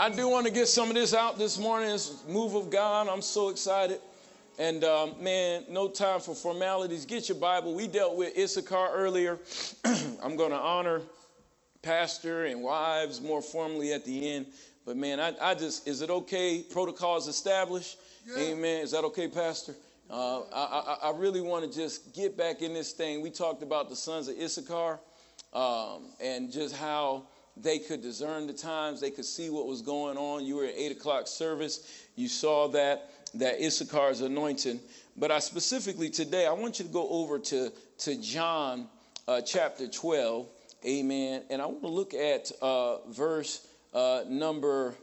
I do want to get some of this out this morning. This move of God. I'm so excited. And um, man, no time for formalities. Get your Bible. We dealt with Issachar earlier. I'm going to honor pastor and wives more formally at the end. But man, I, I just, is it okay? Protocol is established. Yeah. Amen. Is that okay, Pastor? Uh, I, I, I, really want to just get back in this thing. We talked about the sons of Issachar um, and just how they could discern the times, they could see what was going on. You were at eight o'clock service, you saw that that Issachar's anointing. But I specifically today, I want you to go over to to John uh, chapter twelve, Amen. And I want to look at uh, verse uh, number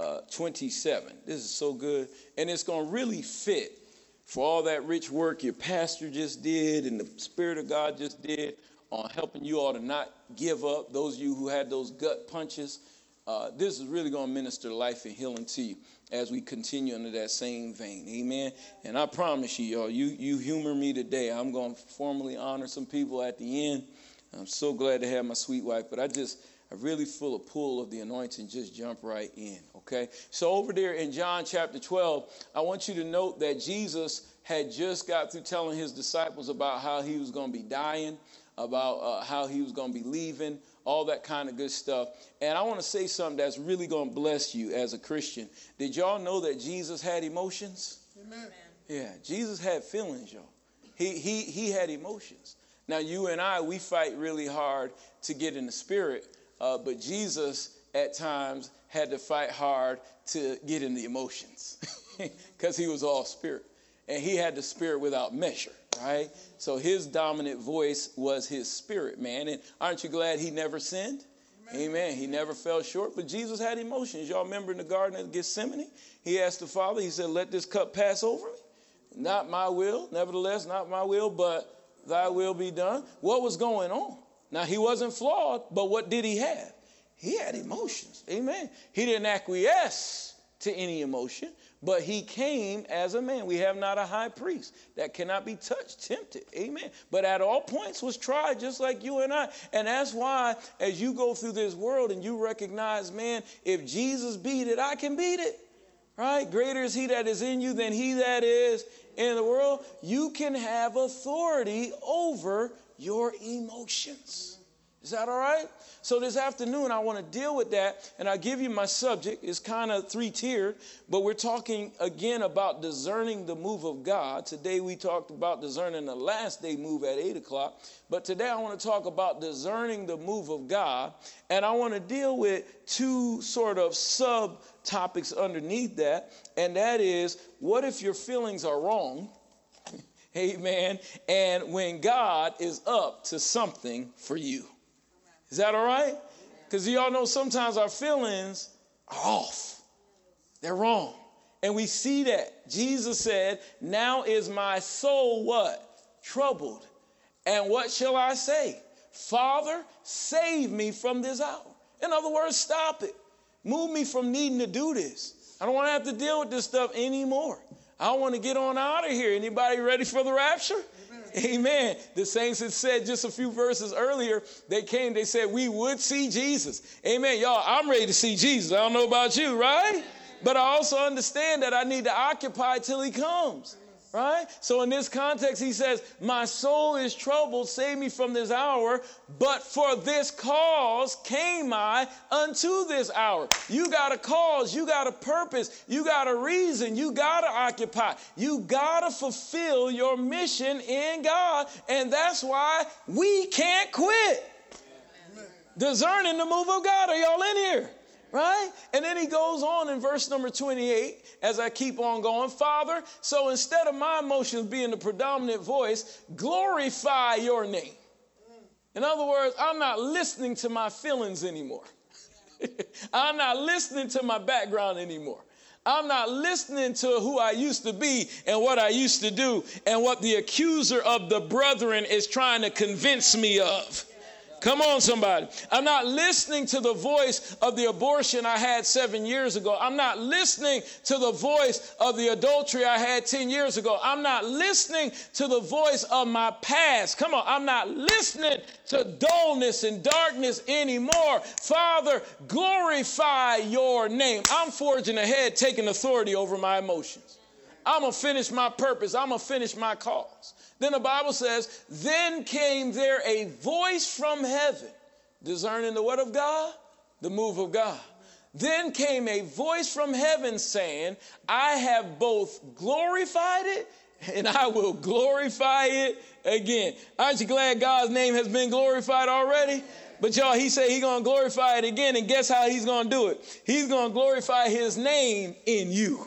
uh, 27. This is so good. And it's going to really fit for all that rich work your pastor just did and the Spirit of God just did on helping you all to not give up. Those of you who had those gut punches, uh, this is really going to minister life and healing to you as we continue under that same vein. Amen. And I promise you, y'all, you, you humor me today. I'm going to formally honor some people at the end. I'm so glad to have my sweet wife, but I just I really feel a pull of the anointing. Just jump right in, okay? So, over there in John chapter 12, I want you to note that Jesus had just got through telling his disciples about how he was going to be dying, about uh, how he was going to be leaving, all that kind of good stuff. And I want to say something that's really going to bless you as a Christian. Did y'all know that Jesus had emotions? Amen. Yeah, Jesus had feelings, y'all. He, he, he had emotions. Now, you and I, we fight really hard to get in the spirit uh, but Jesus, at times, had to fight hard to get in the emotions because he was all spirit. And he had the spirit without measure, right? So his dominant voice was his spirit, man. And aren't you glad he never sinned? Amen. Amen. He never fell short, but Jesus had emotions. Y'all remember in the Garden of Gethsemane? He asked the Father, He said, Let this cup pass over me. Not my will, nevertheless, not my will, but thy will be done. What was going on? Now, he wasn't flawed, but what did he have? He had emotions. Amen. He didn't acquiesce to any emotion, but he came as a man. We have not a high priest that cannot be touched, tempted. Amen. But at all points was tried just like you and I. And that's why as you go through this world and you recognize, man, if Jesus beat it, I can beat it. Right? Greater is he that is in you than he that is in the world. You can have authority over your emotions. Is that all right? So this afternoon, I want to deal with that, and I'll give you my subject. It's kind of three tiered, but we're talking again about discerning the move of God. Today, we talked about discerning the last day move at 8 o'clock, but today, I want to talk about discerning the move of God, and I want to deal with two sort of subtopics underneath that, and that is what if your feelings are wrong? Amen. And when God is up to something for you. Is that all right? Because y'all know sometimes our feelings are off, they're wrong. And we see that. Jesus said, Now is my soul what? Troubled. And what shall I say? Father, save me from this hour. In other words, stop it. Move me from needing to do this. I don't want to have to deal with this stuff anymore. I want to get on out of here. Anybody ready for the rapture? Amen. The saints had said just a few verses earlier, they came, they said, We would see Jesus. Amen. Y'all, I'm ready to see Jesus. I don't know about you, right? But I also understand that I need to occupy till he comes right? So in this context, he says, My soul is troubled, save me from this hour, but for this cause came I unto this hour. You got a cause, you got a purpose, you got a reason, you got to occupy, you got to fulfill your mission in God, and that's why we can't quit. Discerning the move of God. Are y'all in here? Right? And then he goes on in verse number 28 as I keep on going. Father, so instead of my emotions being the predominant voice, glorify your name. In other words, I'm not listening to my feelings anymore. I'm not listening to my background anymore. I'm not listening to who I used to be and what I used to do and what the accuser of the brethren is trying to convince me of. Come on, somebody. I'm not listening to the voice of the abortion I had seven years ago. I'm not listening to the voice of the adultery I had 10 years ago. I'm not listening to the voice of my past. Come on. I'm not listening to dullness and darkness anymore. Father, glorify your name. I'm forging ahead, taking authority over my emotions. I'm going to finish my purpose. I'm going to finish my cause. Then the Bible says, Then came there a voice from heaven, discerning the word of God, the move of God. Then came a voice from heaven saying, I have both glorified it and I will glorify it again. Aren't you glad God's name has been glorified already? But y'all, he said he's gonna glorify it again, and guess how he's gonna do it? He's gonna glorify his name in you.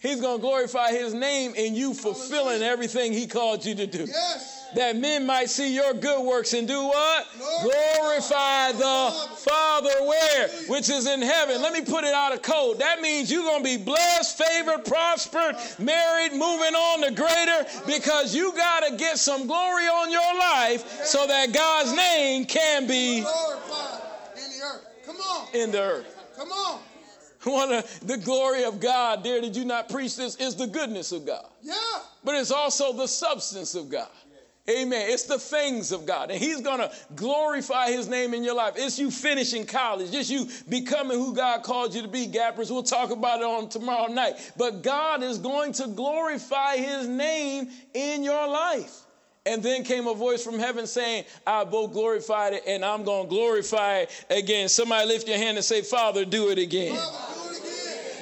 He's going to glorify his name in you fulfilling everything he called you to do. Yes. That men might see your good works and do what? Glorify the Father where? Which is in heaven. Let me put it out of code. That means you're going to be blessed, favored, prospered, married, moving on to greater because you got to get some glory on your life so that God's name can be glorified in the earth. Come on. In the earth. Come on. One of the glory of God, dear, did you not preach this? Is the goodness of God. Yeah. But it's also the substance of God. Amen. It's the things of God. And He's going to glorify His name in your life. It's you finishing college. It's you becoming who God called you to be, Gappers. We'll talk about it on tomorrow night. But God is going to glorify His name in your life. And then came a voice from heaven saying, I both glorified it and I'm going to glorify it again. Somebody lift your hand and say, Father, do it again.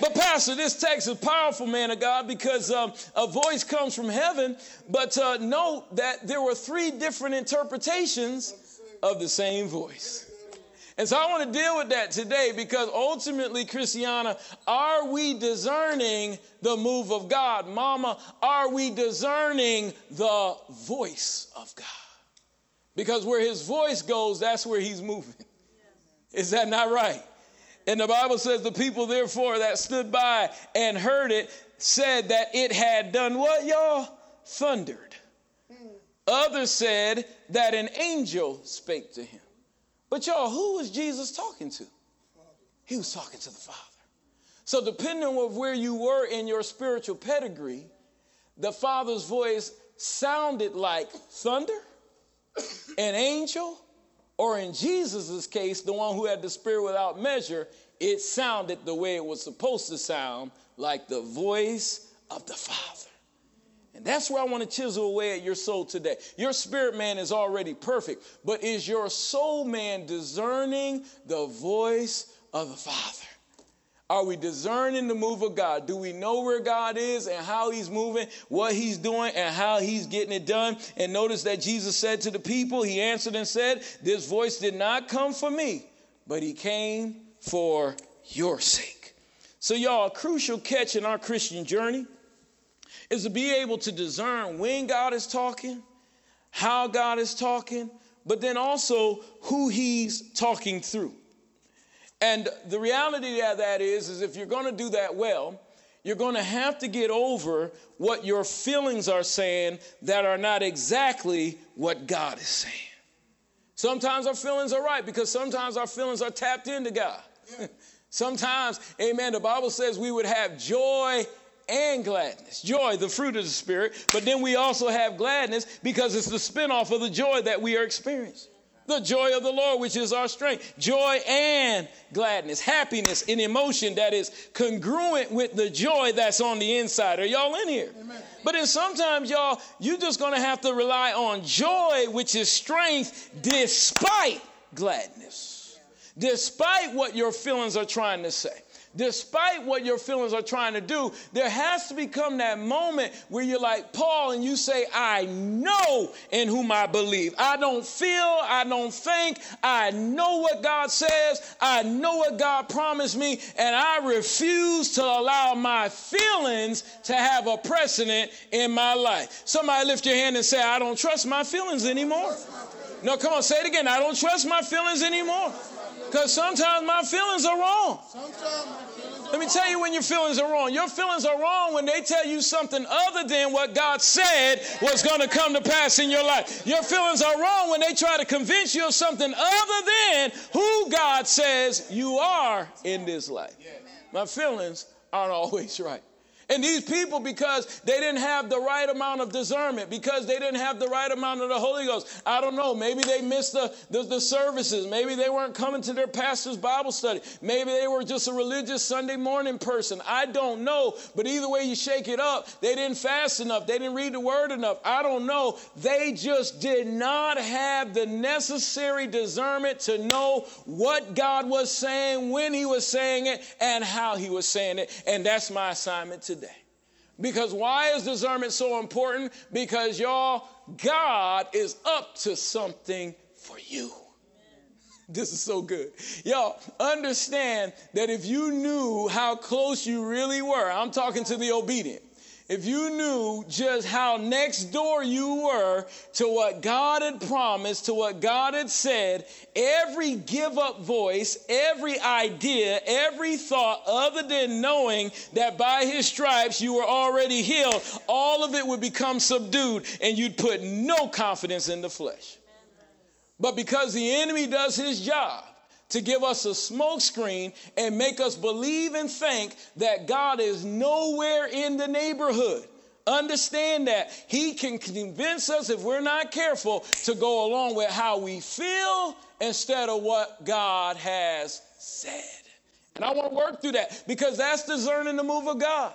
But, Pastor, this text is powerful, man of God, because um, a voice comes from heaven. But uh, note that there were three different interpretations of the same voice. And so I want to deal with that today because ultimately, Christiana, are we discerning the move of God? Mama, are we discerning the voice of God? Because where his voice goes, that's where he's moving. Is that not right? And the Bible says the people, therefore, that stood by and heard it said that it had done what, y'all? Thundered. Hmm. Others said that an angel spake to him. But y'all, who was Jesus talking to? He was talking to the Father. So, depending on where you were in your spiritual pedigree, the Father's voice sounded like thunder, an angel, or in Jesus' case, the one who had the Spirit without measure, it sounded the way it was supposed to sound, like the voice of the Father. And that's where I want to chisel away at your soul today. Your spirit man is already perfect, but is your soul man discerning the voice of the Father? Are we discerning the move of God? Do we know where God is and how he's moving, what he's doing, and how he's getting it done? And notice that Jesus said to the people, he answered and said, This voice did not come for me, but he came for your sake. So, y'all, a crucial catch in our Christian journey is to be able to discern when God is talking, how God is talking, but then also who he's talking through. And the reality of that is, is if you're going to do that well, you're going to have to get over what your feelings are saying that are not exactly what God is saying. Sometimes our feelings are right because sometimes our feelings are tapped into God. Yeah. sometimes, amen, the Bible says we would have joy and gladness. Joy, the fruit of the Spirit, but then we also have gladness because it's the spinoff of the joy that we are experiencing. The joy of the Lord, which is our strength. Joy and gladness, happiness, an emotion that is congruent with the joy that's on the inside. Are y'all in here? Amen. But then sometimes, y'all, you're just going to have to rely on joy, which is strength, despite gladness, despite what your feelings are trying to say despite what your feelings are trying to do, there has to become that moment where you're like Paul and you say, I know in whom I believe. I don't feel, I don't think, I know what God says, I know what God promised me, and I refuse to allow my feelings to have a precedent in my life. Somebody lift your hand and say, I don't trust my feelings anymore. No, come on, say it again. I don't trust my feelings anymore. Because sometimes my feelings are wrong. Let me tell you when your feelings are wrong. Your feelings are wrong when they tell you something other than what God said was going to come to pass in your life. Your feelings are wrong when they try to convince you of something other than who God says you are in this life. My feelings aren't always right. And these people, because they didn't have the right amount of discernment, because they didn't have the right amount of the Holy Ghost, I don't know, maybe they missed the, the, the, services. Maybe they weren't coming to their pastor's Bible study. Maybe they were just a religious Sunday morning person. I don't know. But either way you shake it up, they didn't fast enough. They didn't read the word enough. I don't know. They just did not have the necessary discernment to know what God was saying, when He was saying it, and how He was saying it. And that's my assignment today. Because why is discernment so important? Because y'all, God is up to something for you. This is so good. Y'all, understand that if you knew how close you really were, I'm talking to the obedient if you knew just how next door you were to what God had promised, to what God had said, every give up voice, every idea, every thought, other than knowing that by his stripes you were already healed, all of it would become subdued and you'd put no confidence in the flesh. But because the enemy does his job, to give us a smokescreen and make us believe and think that God is nowhere in the neighborhood. Understand that He can convince us, if we're not careful, to go along with how we feel instead of what God has said. And I want to work through that because that's discerning the move of God.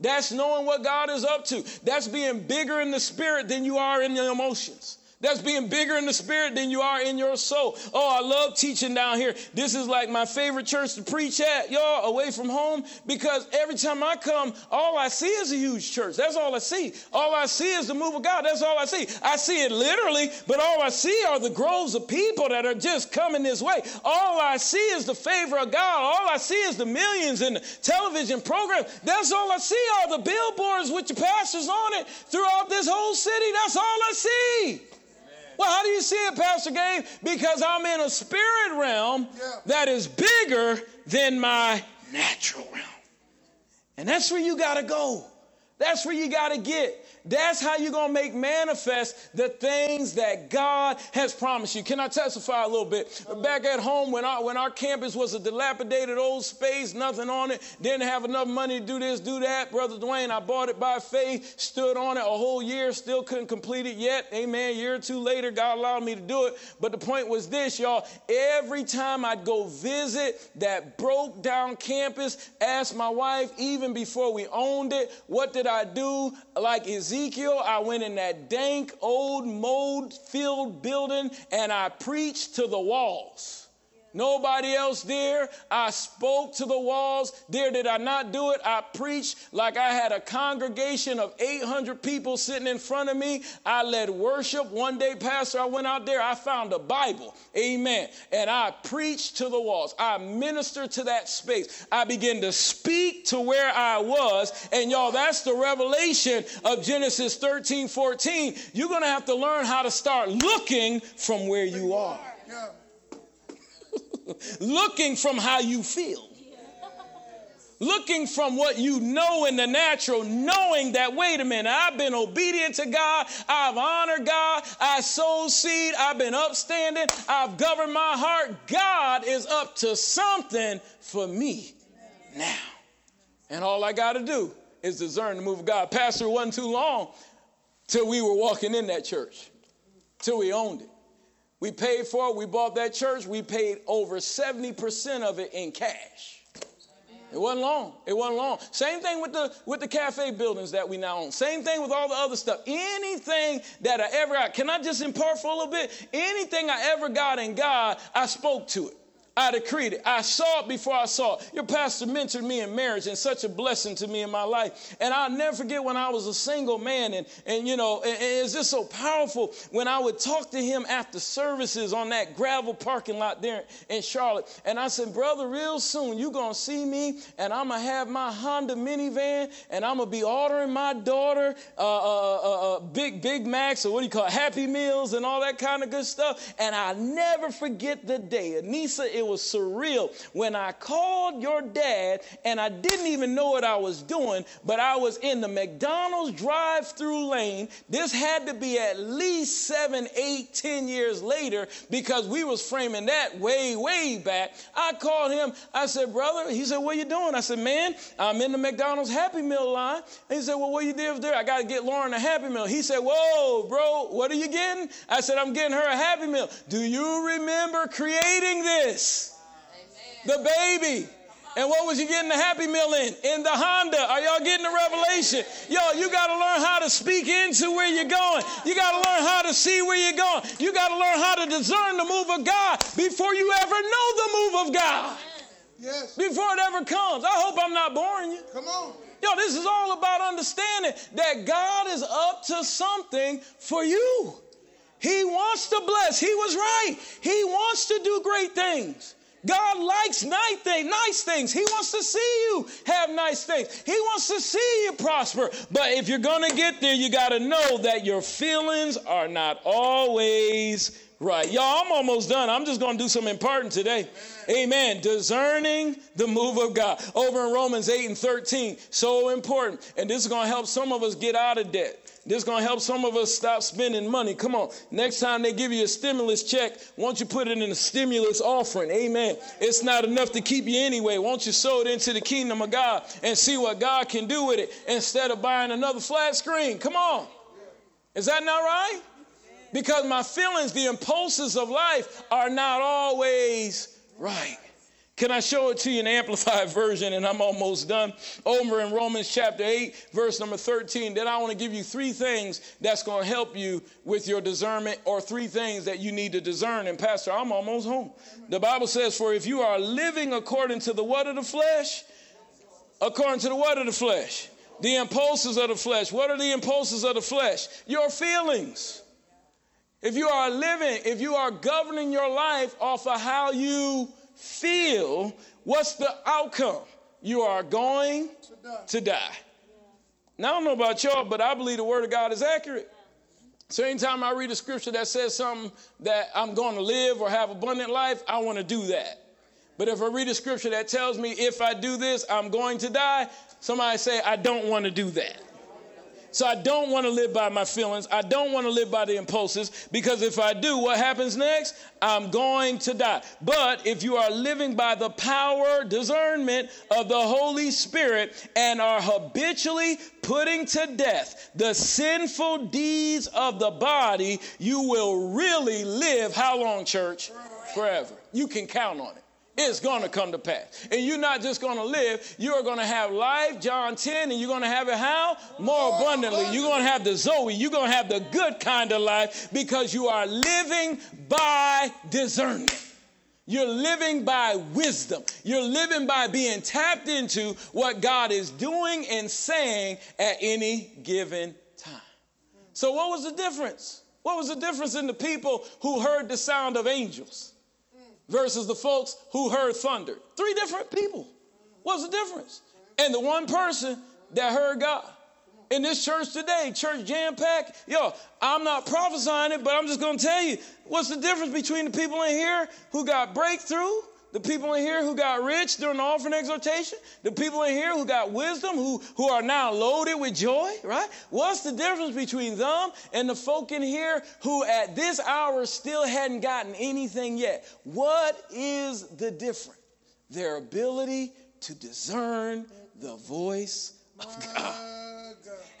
That's knowing what God is up to. That's being bigger in the spirit than you are in the emotions. That's being bigger in the spirit than you are in your soul. Oh, I love teaching down here. This is like my favorite church to preach at, y'all, away from home, because every time I come, all I see is a huge church. That's all I see. All I see is the move of God. That's all I see. I see it literally, but all I see are the groves of people that are just coming this way. All I see is the favor of God. All I see is the millions in the television program. That's all I see are the billboards with the pastors on it throughout this whole city. That's all I see. Well, how do you see it, Pastor Gabe? Because I'm in a spirit realm yeah. that is bigger than my natural realm. And that's where you got to go. That's where you got to get. That's how you're going to make manifest the things that God has promised you. Can I testify a little bit? Back at home, when our, when our campus was a dilapidated old space, nothing on it, didn't have enough money to do this, do that. Brother Dwayne, I bought it by faith, stood on it a whole year, still couldn't complete it yet. Amen. A year or two later, God allowed me to do it. But the point was this, y'all. Every time I'd go visit that broke down campus, ask my wife, even before we owned it, what did I do? Like Ezekiel Ezekiel, I went in that dank, old, mold filled building and I preached to the walls. Nobody else there. I spoke to the walls. There, did I not do it? I preached like I had a congregation of 800 people sitting in front of me. I led worship. One day, Pastor, I went out there. I found a Bible. Amen. And I preached to the walls. I ministered to that space. I began to speak to where I was. And y'all, that's the revelation of Genesis 13 14. You're going to have to learn how to start looking from where you are. Looking from how you feel. Looking from what you know in the natural, knowing that, wait a minute, I've been obedient to God, I've honored God, I sowed seed, I've been upstanding, I've governed my heart. God is up to something for me now. And all I got to do is discern the move of God. Pastor, wasn't too long till we were walking in that church, till we owned it. We paid for it. We bought that church. We paid over 70% of it in cash. It wasn't long. It wasn't long. Same thing with the with the cafe buildings that we now own. Same thing with all the other stuff. Anything that I ever got, can I just impart for a little bit? Anything I ever got in God, I spoke to it. I decreed it. I saw it before I saw it. Your pastor mentored me in marriage and such a blessing to me in my life. And I'll never forget when I was a single man. And, and you know, and, it's just so powerful when I would talk to him after services on that gravel parking lot there in Charlotte. And I said, Brother, real soon you're going to see me and I'm going to have my Honda minivan and I'm going to be ordering my daughter uh, uh, uh, uh, Big, Big Macs or what do you call it, Happy Meals and all that kind of good stuff. And i never forget the day. Anissa, it was surreal when I called your dad and I didn't even know what I was doing, but I was in the McDonald's drive through lane. This had to be at least seven, eight, ten years later because we was framing that way, way back. I called him. I said, brother, he said, what you doing? I said, man, I'm in the McDonald's Happy Meal line. And he said, well, what you did there? I got to get Lauren a Happy Meal. He said, whoa, bro, what are you getting? I said, I'm getting her a Happy Meal. Do you remember creating this? The baby. And what was you getting the Happy Meal in? In the Honda. Are y'all getting the revelation? Yo, you got to learn how to speak into where you're going. You got to learn how to see where you're going. You got to learn how to discern the move of God before you ever know the move of God. Yes. Before it ever comes. I hope I'm not boring you. Come on. Yo, this is all about understanding that God is up to something for you. He wants to bless. He was right. He wants to do great things. God likes nice things, nice things. He wants to see you have nice things. He wants to see you prosper. But if you're going to get there, you got to know that your feelings are not always right. Y'all, I'm almost done. I'm just going to do some imparting today. Amen. Discerning the move of God. Over in Romans 8 and 13, so important. And this is going to help some of us get out of debt. This is going to help some of us stop spending money. Come on. Next time they give you a stimulus check, won't you put it in a stimulus offering? Amen. It's not enough to keep you anyway. Won't you sow it into the kingdom of God and see what God can do with it instead of buying another flat screen? Come on. Is that not right? Because my feelings, the impulses of life, are not always right. Can I show it to you in amplified version? And I'm almost done. Over in Romans chapter 8, verse number 13. Then I want to give you three things that's going to help you with your discernment, or three things that you need to discern. And Pastor, I'm almost home. The Bible says, For if you are living according to the what of the flesh, according to the what of the flesh, the impulses of the flesh. What are the impulses of the flesh? Your feelings. If you are living, if you are governing your life off of how you feel, what's the outcome? You are going to die. To die. Now, I don't know about y'all, but I believe the word of God is accurate. So anytime I read a scripture that says something that I'm going to live or have abundant life, I want to do that. But if I read a scripture that tells me if I do this, I'm going to die, somebody say, I don't want to do that. So I don't want to live by my feelings. I don't want to live by the impulses because if I do, what happens next? I'm going to die. But if you are living by the power, discernment of the Holy Spirit and are habitually putting to death the sinful deeds of the body, you will really live how long, church? Forever. You can count on it it's going to come to pass. And you're not just going to live, you're going to have life, John 10, and you're going to have it how? More abundantly. You're going to have the Zoe, you're going to have the good kind of life because you are living by discernment. You're living by wisdom. You're living by being tapped into what God is doing and saying at any given time. So, what was the difference? What was the difference in the people who heard the sound of angels? Versus the folks who heard thunder. Three different people. What's the difference? And the one person that heard God. In this church today, church jam packed. Yo, I'm not prophesying it, but I'm just to tell you what's the difference between the people in here who got breakthrough the people in here who got rich during the offering exhortation, the people in here who got wisdom, who, who are now loaded with joy, right? What's the difference between them and the folk in here who at this hour still hadn't gotten anything yet? What is the difference? Their ability to discern the voice of God.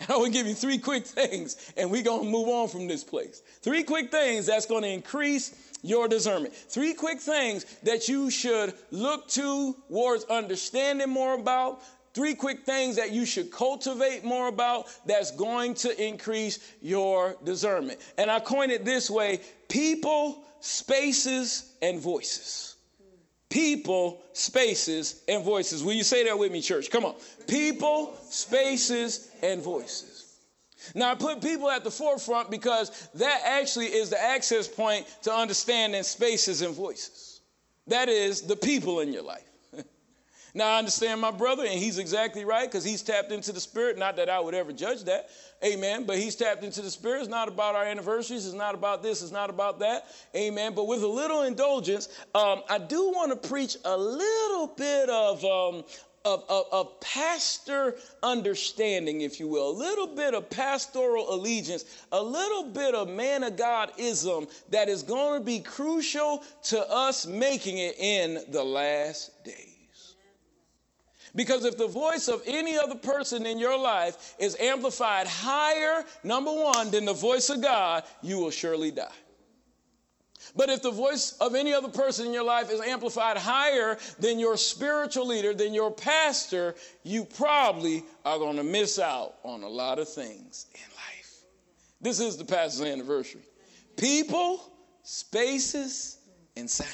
And I want to give you three quick things, and we're going to move on from this place. Three quick things that's going to increase your discernment. Three quick things that you should look towards understanding more about. Three quick things that you should cultivate more about that's going to increase your discernment. And I coin it this way people, spaces, and voices. People, spaces, and voices. Will you say that with me, church? Come on. People, spaces, and voices. Now, I put people at the forefront because that actually is the access point to understanding spaces and voices. That is the people in your life. Now, I understand my brother, and he's exactly right because he's tapped into the Spirit. Not that I would ever judge that. Amen. But he's tapped into the Spirit. It's not about our anniversaries. It's not about this. It's not about that. Amen. But with a little indulgence, um, I do want to preach a little bit of, um, of, of, of, pastor understanding, if you will, a little bit of pastoral allegiance, a little bit of man of God ism that is going to be crucial to us making it in the last days. Because if the voice of any other person in your life is amplified higher, number one, than the voice of God, you will surely die. But if the voice of any other person in your life is amplified higher than your spiritual leader, than your pastor, you probably are going to miss out on a lot of things in life. This is the pastor's anniversary. People, spaces, and sound.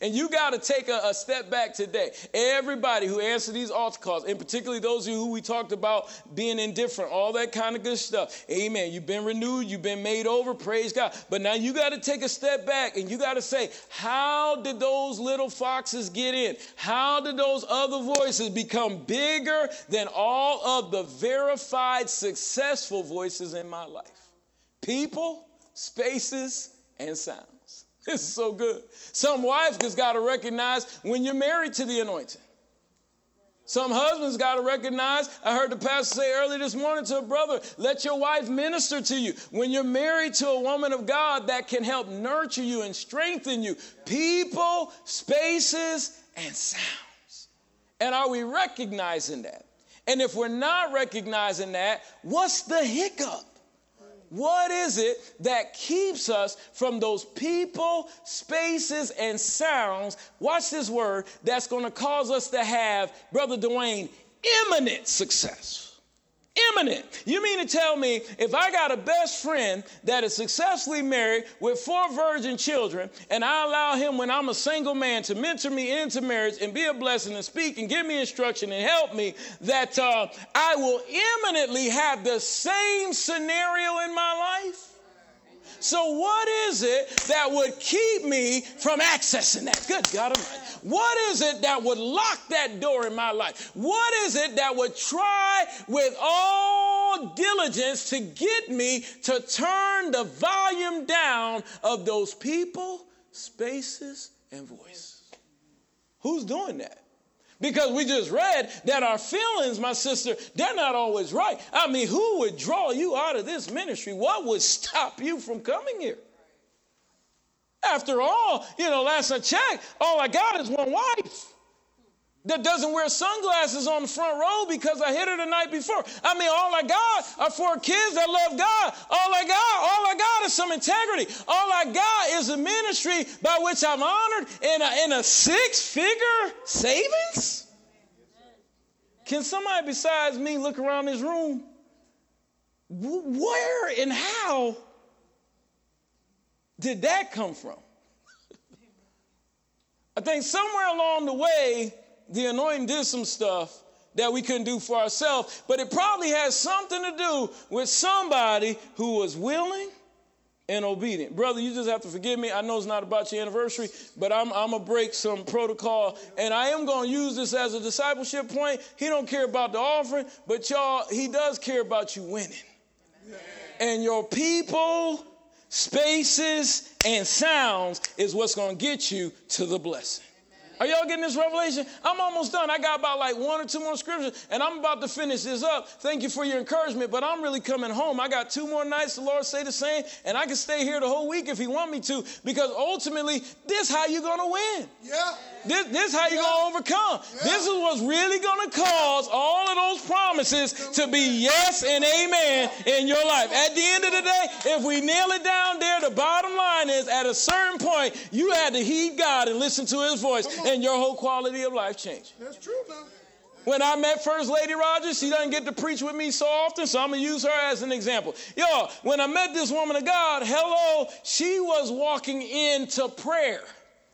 And you got to take a, a, step back today. Everybody who answered these altar calls, and particularly those of you who we talked about being indifferent, all that kind of good stuff. Amen. You've been renewed, you've been made over, praise God. But now you got to take a step back and you got to say, how did those little foxes get in? How did those other voices become bigger than all of the verified successful voices in my life? People, spaces, and sound. This is so good. Some wives just got to recognize when you're married to the anointing. Some husbands got to recognize, I heard the pastor say earlier this morning to a brother, let your wife minister to you. When you're married to a woman of God that can help nurture you and strengthen you, people, spaces, and sounds. And are we recognizing that? And if we're not recognizing that, what's the hiccup? What is it that keeps us from those people, spaces, and sounds? Watch this word that's going to cause us to have, Brother Dwayne, imminent success. Imminent. You mean to tell me if I got a best friend that is successfully married with four virgin children, and I allow him when I'm a single man to mentor me into marriage and be a blessing and speak and give me instruction and help me, that uh, I will imminently have the same scenario in my life? So, what is it that would keep me from accessing that? Good God Almighty. What is it that would lock that door in my life? What is it that would try with all diligence to get me to turn the volume down of those people, spaces, and voice? Who's doing that? Because we just read that our feelings, my sister, they're not always right. I mean, who would draw you out of this ministry? What would stop you from coming here? After all, you know, last I checked, all I got is one wife that doesn't wear sunglasses on the front row because I hit her the night before. I mean, all I got are four kids that love God. All I got, all I got is some integrity. All I got is a ministry by which I'm honored in a, in a six-figure savings. Can somebody besides me look around this room? Where and how did that come from? I think somewhere along the way, the anointing did some stuff that we couldn't do for ourselves, but it probably has something to do with somebody who was willing and obedient. Brother, you just have to forgive me. I know it's not about your anniversary, but I'm, I'm going to break some protocol, and I am going to use this as a discipleship point. He don't care about the offering, but y'all, he does care about you winning. Amen. And your people, spaces, and sounds is what's going to get you to the blessing. Are y'all getting this revelation? I'm almost done. I got about like one or two more scriptures, and I'm about to finish this up. Thank you for your encouragement, but I'm really coming home. I got two more nights. The Lord say the same, and I can stay here the whole week if He want me to, because ultimately, this is how you're gonna win. Yeah. This, this how you're gonna overcome. Yeah. This is what's really gonna cause all of those promises to be yes and amen in your life. At the end of the day, if we nail it down there, the bottom line is at a certain point, you had to heed God and listen to His voice and your whole quality of life changed. That's true, man. When I met First Lady Rogers, she doesn't get to preach with me so often, so I'm gonna use her as an example. Yo, when I met this woman of God, hello, she was walking into prayer.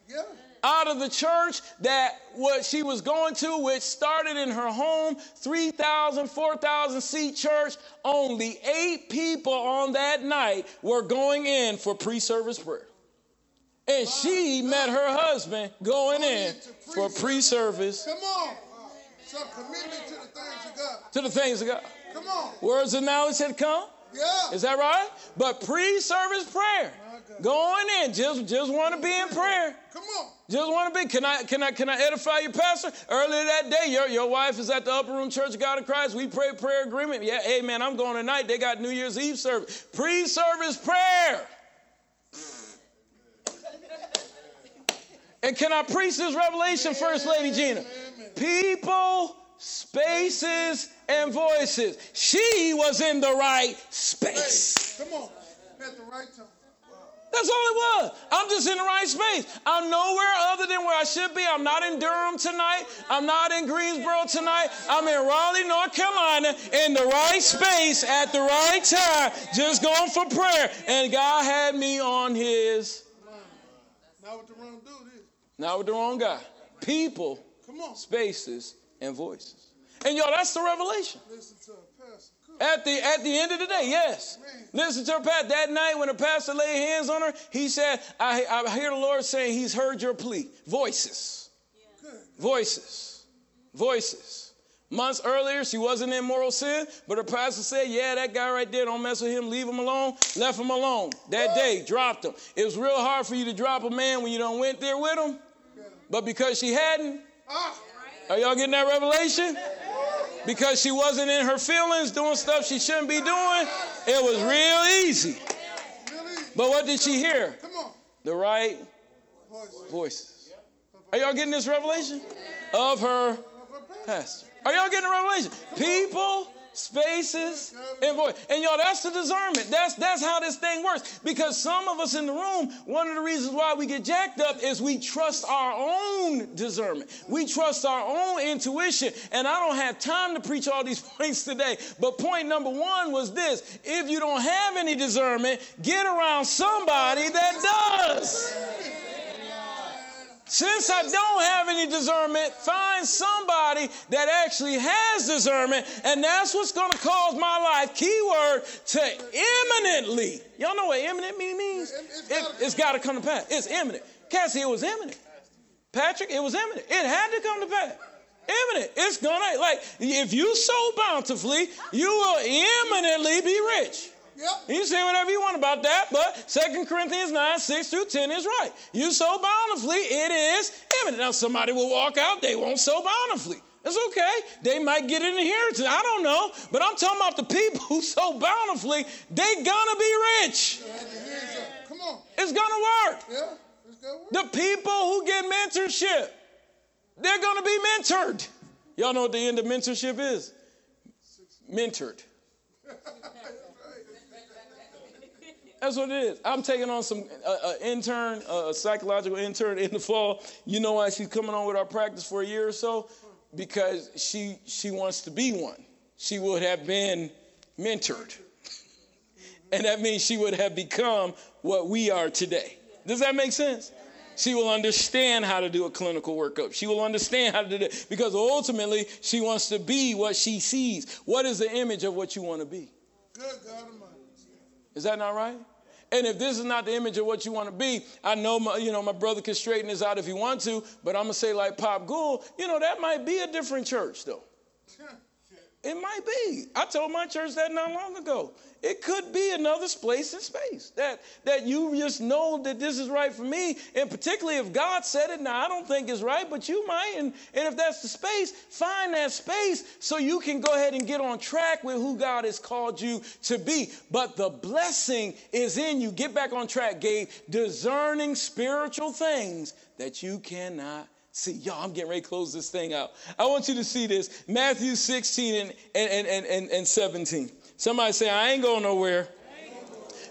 Yeah. Out of the church that what she was going to, which started in her home, 3,000, 4,000 seat church, only eight people on that night were going in for pre service prayer. And she met her husband going in for pre service. Come on. Some commitment to the things of God. To the things of God. Come on. Words of knowledge had come. Yeah. Is that right? But pre service prayer. Going in, just just want to be in prayer. Come on. Just want to be. Can I can I can I edify you, Pastor? Earlier that day, your, your wife is at the Upper Room Church of God of Christ. We pray prayer agreement. Yeah, hey man, I'm going tonight. They got New Year's Eve service. Pre-service prayer. And can I preach this revelation, First Lady Gina? People, spaces, and voices. She was in the right space. Come on. At the right time. That's all it was. I'm just in the right space. I'm nowhere other than where I should be. I'm not in Durham tonight. I'm not in Greensboro tonight. I'm in Raleigh, North Carolina, in the right space at the right time, just going for prayer. And God had me on his. Not with the wrong dude, is Not with the wrong guy. People, spaces, and voices. And y'all, that's the revelation. Listen to a pastor. At the at the end of the day, yes. Listen to her, Pat. That night when the pastor laid hands on her, he said, I, I hear the Lord saying he's heard your plea. Voices. Voices. Voices. Months earlier, she wasn't in moral sin, but her pastor said, Yeah, that guy right there, don't mess with him, leave him alone. Left him alone. That day, dropped him. It was real hard for you to drop a man when you don't went there with him, but because she hadn't, Ah. are y'all getting that revelation? Because she wasn't in her feelings doing stuff she shouldn't be doing, it was real easy. But what did she hear? The right voices. Are y'all getting this revelation? Of her pastor. Are y'all getting the revelation? People, spaces, and voice. And y'all, that's the discernment. That's that's how this thing works. Because some of us in the room, one of the reasons why we get jacked up is we trust our own discernment. We trust our own intuition. And I don't have time to preach all these points today. But point number one was this: if you don't have any discernment, get around somebody that does. Since I don't have any discernment, find somebody that actually has discernment, and that's what's going to cause my life, keyword, to imminently. Y'all know what imminent means? It, it's got to come to pass. It's imminent. Cassie, it was imminent. Patrick, it was imminent. It had to come to pass. Imminent. It's gonna like if you sow bountifully, you will imminently be rich. Yep. You say whatever you want about that, but 2 Corinthians 9, 6 through 10 is right. You sow bountifully, it is imminent. Now, somebody will walk out, they won't sow bountifully. It's okay. They might get an inheritance. I don't know. But I'm talking about the people who sow bountifully, they gonna be rich. Your. Come on. It's gonna work. Yeah. It's gonna work. The people who get mentorship, they're gonna be mentored. Y'all know what the end of mentorship is? Mentored. That's what it is. I'm taking on some uh, uh, intern, uh, a psychological intern in the fall. You know why she's coming on with our practice for a year or so? Because she she wants to be one. She would have been mentored, and that means she would have become what we are today. Does that make sense? She will understand how to do a clinical workup. She will understand how to do that because ultimately she wants to be what she sees. What is the image of what you want to be? Good God Almighty. Is that not right? And if this is not the image of what you want to be, I know my, you know, my brother can straighten this out if he wants to, but I'm gonna say like Pop Gould, you know, that might be a different church though. It might be. I told my church that not long ago. It could be another place in space that that you just know that this is right for me, and particularly if God said it. Now I don't think it's right, but you might, and, and if that's the space, find that space so you can go ahead and get on track with who God has called you to be. But the blessing is in you. Get back on track, Gabe. Discerning spiritual things that you cannot See, y'all, I'm getting ready to close this thing out. I want you to see this Matthew 16 and, and, and, and, and 17. Somebody say, I ain't going nowhere.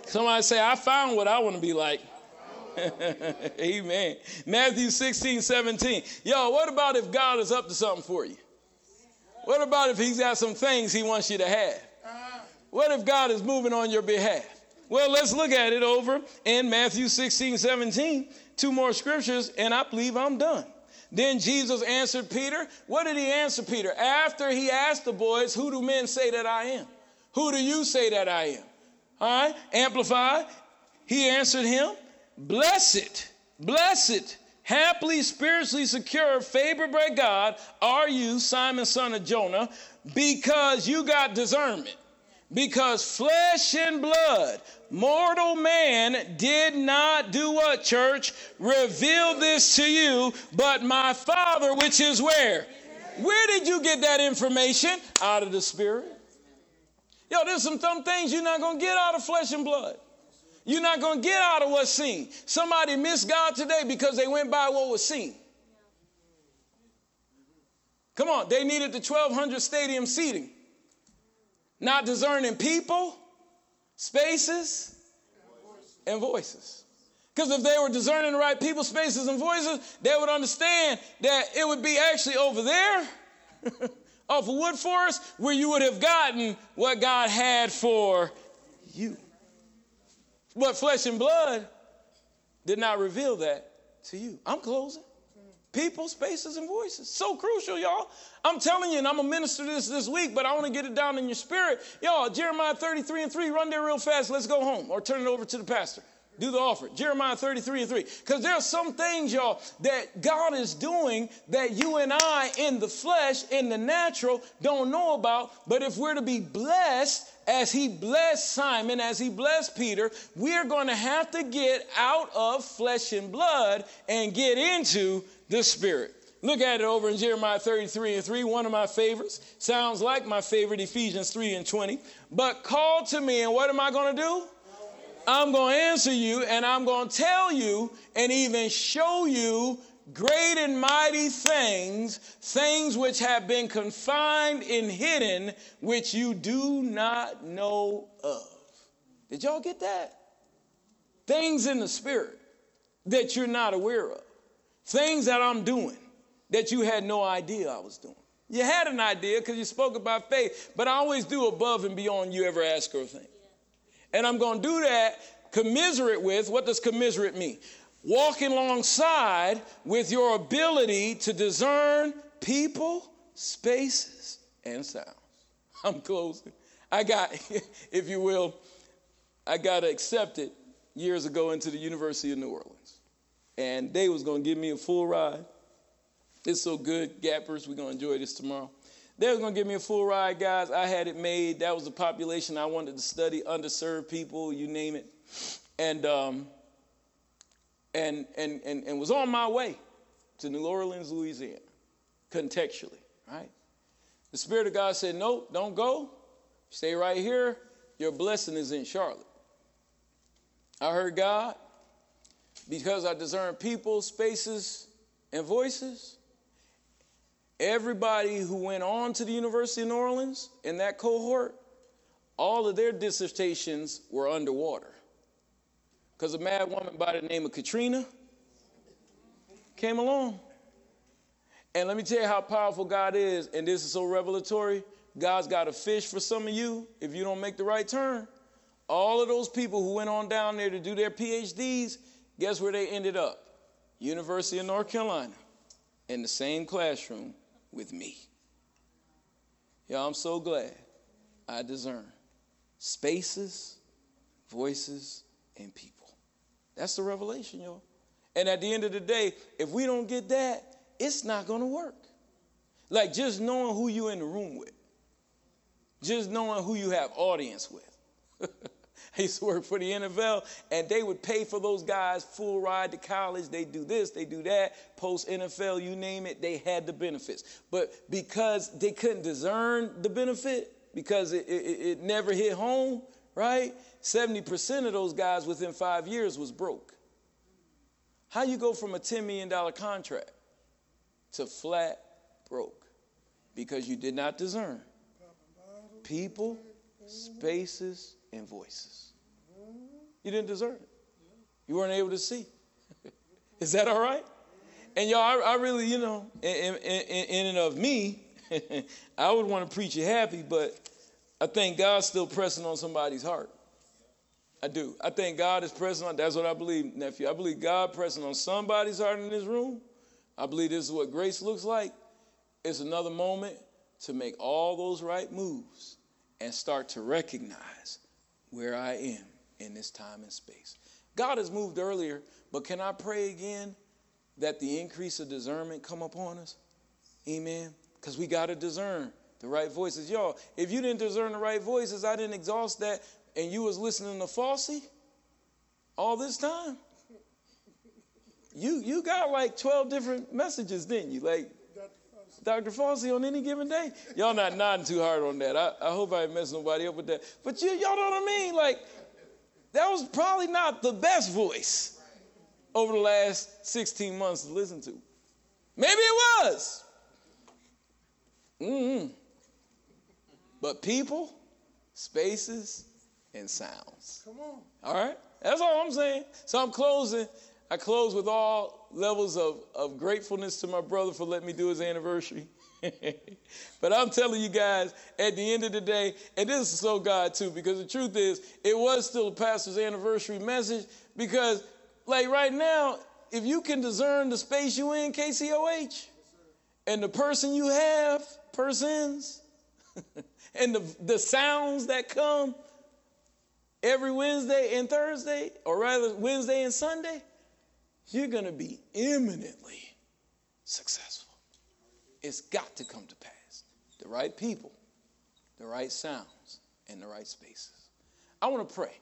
Somebody say, I found what I want to be like. Amen. Matthew 16, 17. Yo, what about if God is up to something for you? What about if He's got some things He wants you to have? What if God is moving on your behalf? Well, let's look at it over in Matthew 16, 17. Two more scriptures, and I believe I'm done. Then Jesus answered Peter. What did he answer Peter? After he asked the boys, Who do men say that I am? Who do you say that I am? All right, amplified. He answered him, Blessed Blessed, happily, spiritually secure, favored by God are you, Simon, son of Jonah, because you got discernment. Because flesh and blood, mortal man did not do what, church? Reveal this to you, but my Father, which is where? Where did you get that information? Out of the Spirit. Yo, there's some dumb things you're not going to get out of flesh and blood. You're not going to get out of what's seen. Somebody missed God today because they went by what was seen. Come on, they needed the 1,200 stadium seating not discerning people, spaces, and voices. Because if they were discerning the right people, spaces, and voices, they would understand that it would be actually over there off of Wood Forest where you would have gotten what God had for you. But flesh and blood did not reveal that to you. I'm closing people, spaces, and voices. So crucial, y'all. I'm telling you, and I'm gonna minister this this week, but I want to get it down in your spirit. Y'all, Jeremiah 33 and 3, run there real fast. Let's go home or turn it over to the pastor. Do the offer. Jeremiah 33 and 3. Because there are some things, y'all, that God is doing that you and I in the flesh, in the natural, don't know about. But if we're to be blessed, as he blessed Simon, as he blessed Peter, we're going to have to get out of flesh and blood and get into the Spirit. Look at it over in Jeremiah 33 and 3, one of my favorites. Sounds like my favorite, Ephesians 3 and 20. But call to me, and what am I going to do? I'm going to answer you, and I'm going to tell you, and even show you great and mighty things, things which have been confined and hidden, which you do not know of. Did y'all get that? Things in the spirit that you're not aware of. Things that I'm doing that you had no idea I was doing. You had an idea because you spoke about faith, but I always do above and beyond you ever ask or think. And I'm going to do that commiserate with. What does commiserate mean? Walking alongside with your ability to discern people, spaces, and sounds. I'm closing. I got, if you will, I got accepted years ago into the University of New Orleans and they was gonna give me a full ride. It's so good, Gappers. We're gonna enjoy this tomorrow. They was gonna give me a full ride, guys. I had it made. That was the population I wanted to study, underserved people, you name it, and um, and and and and was on my way to New Orleans, Louisiana, contextually, right? The Spirit of God said, "Nope, don't go. Stay right here. Your blessing is in Charlotte." I heard God because I discern people, spaces, and voices. Everybody who went on to the University of New Orleans in that cohort, all of their dissertations were underwater. Because a mad woman by the name of Katrina came along. And let me tell you how powerful God is, and this is so revelatory. God's got a fish for some of you if you don't make the right turn. All of those people who went on down there to do their PhDs, Guess where they ended up? University of North Carolina, in the same classroom with me. Y'all, I'm so glad I discern spaces, voices, and people. That's the revelation, y'all. And at the end of the day, if we don't get that, it's not going to work. Like just knowing who you're in the room with, just knowing who you have audience with. I used to work for the NFL, and they would pay for those guys full ride to college. They do this, they do that, post NFL, you name it, they had the benefits. But because they couldn't discern the benefit, because it, it, it never hit home, right? 70% of those guys within five years was broke. How you go from a $10 million contract to flat broke? Because you did not discern people, spaces, and voices. You didn't deserve it. You weren't able to see. Is that all right? And y'all, I, I really, you know, in, in, in and of me, I would want to preach you happy, but I think God's still pressing on somebody's heart. I do. I think God is pressing on, that's what I believe, nephew. I believe God pressing on somebody's heart in this room. I believe this is what grace looks like. It's another moment to make all those right moves and start to recognize where I am in this time and space. God has moved earlier, but can I pray again that the increase of discernment come upon us? Amen. Because we got to discern the right voices. Y'all, if you didn't discern the right voices, I didn't exhaust that, and you was listening to Fauci all this time. You you got like 12 different messages, didn't you? Like Dr. Fauci on any given day. Y'all not nodding too hard on that. I, I hope I ain't messing nobody up with that. But you, y'all know what I mean? Like, that was probably not the best voice over the last 16 months to listen to. Maybe it was. Mm-hmm. But people, spaces, and sounds. Come on. All right? That's all I'm saying. So I'm closing. I close with all levels of, of gratefulness to my brother for letting me do his anniversary. but I'm telling you guys, at the end of the day, and this is so God too, because the truth is, it was still a pastor's anniversary message. Because, like right now, if you can discern the space you in, KCOH, and the person you have, persons, and the, the sounds that come every Wednesday and Thursday, or rather Wednesday and Sunday, you're going to be eminently successful. It's got to come to pass. The right people, the right sounds, and the right spaces. I want to pray.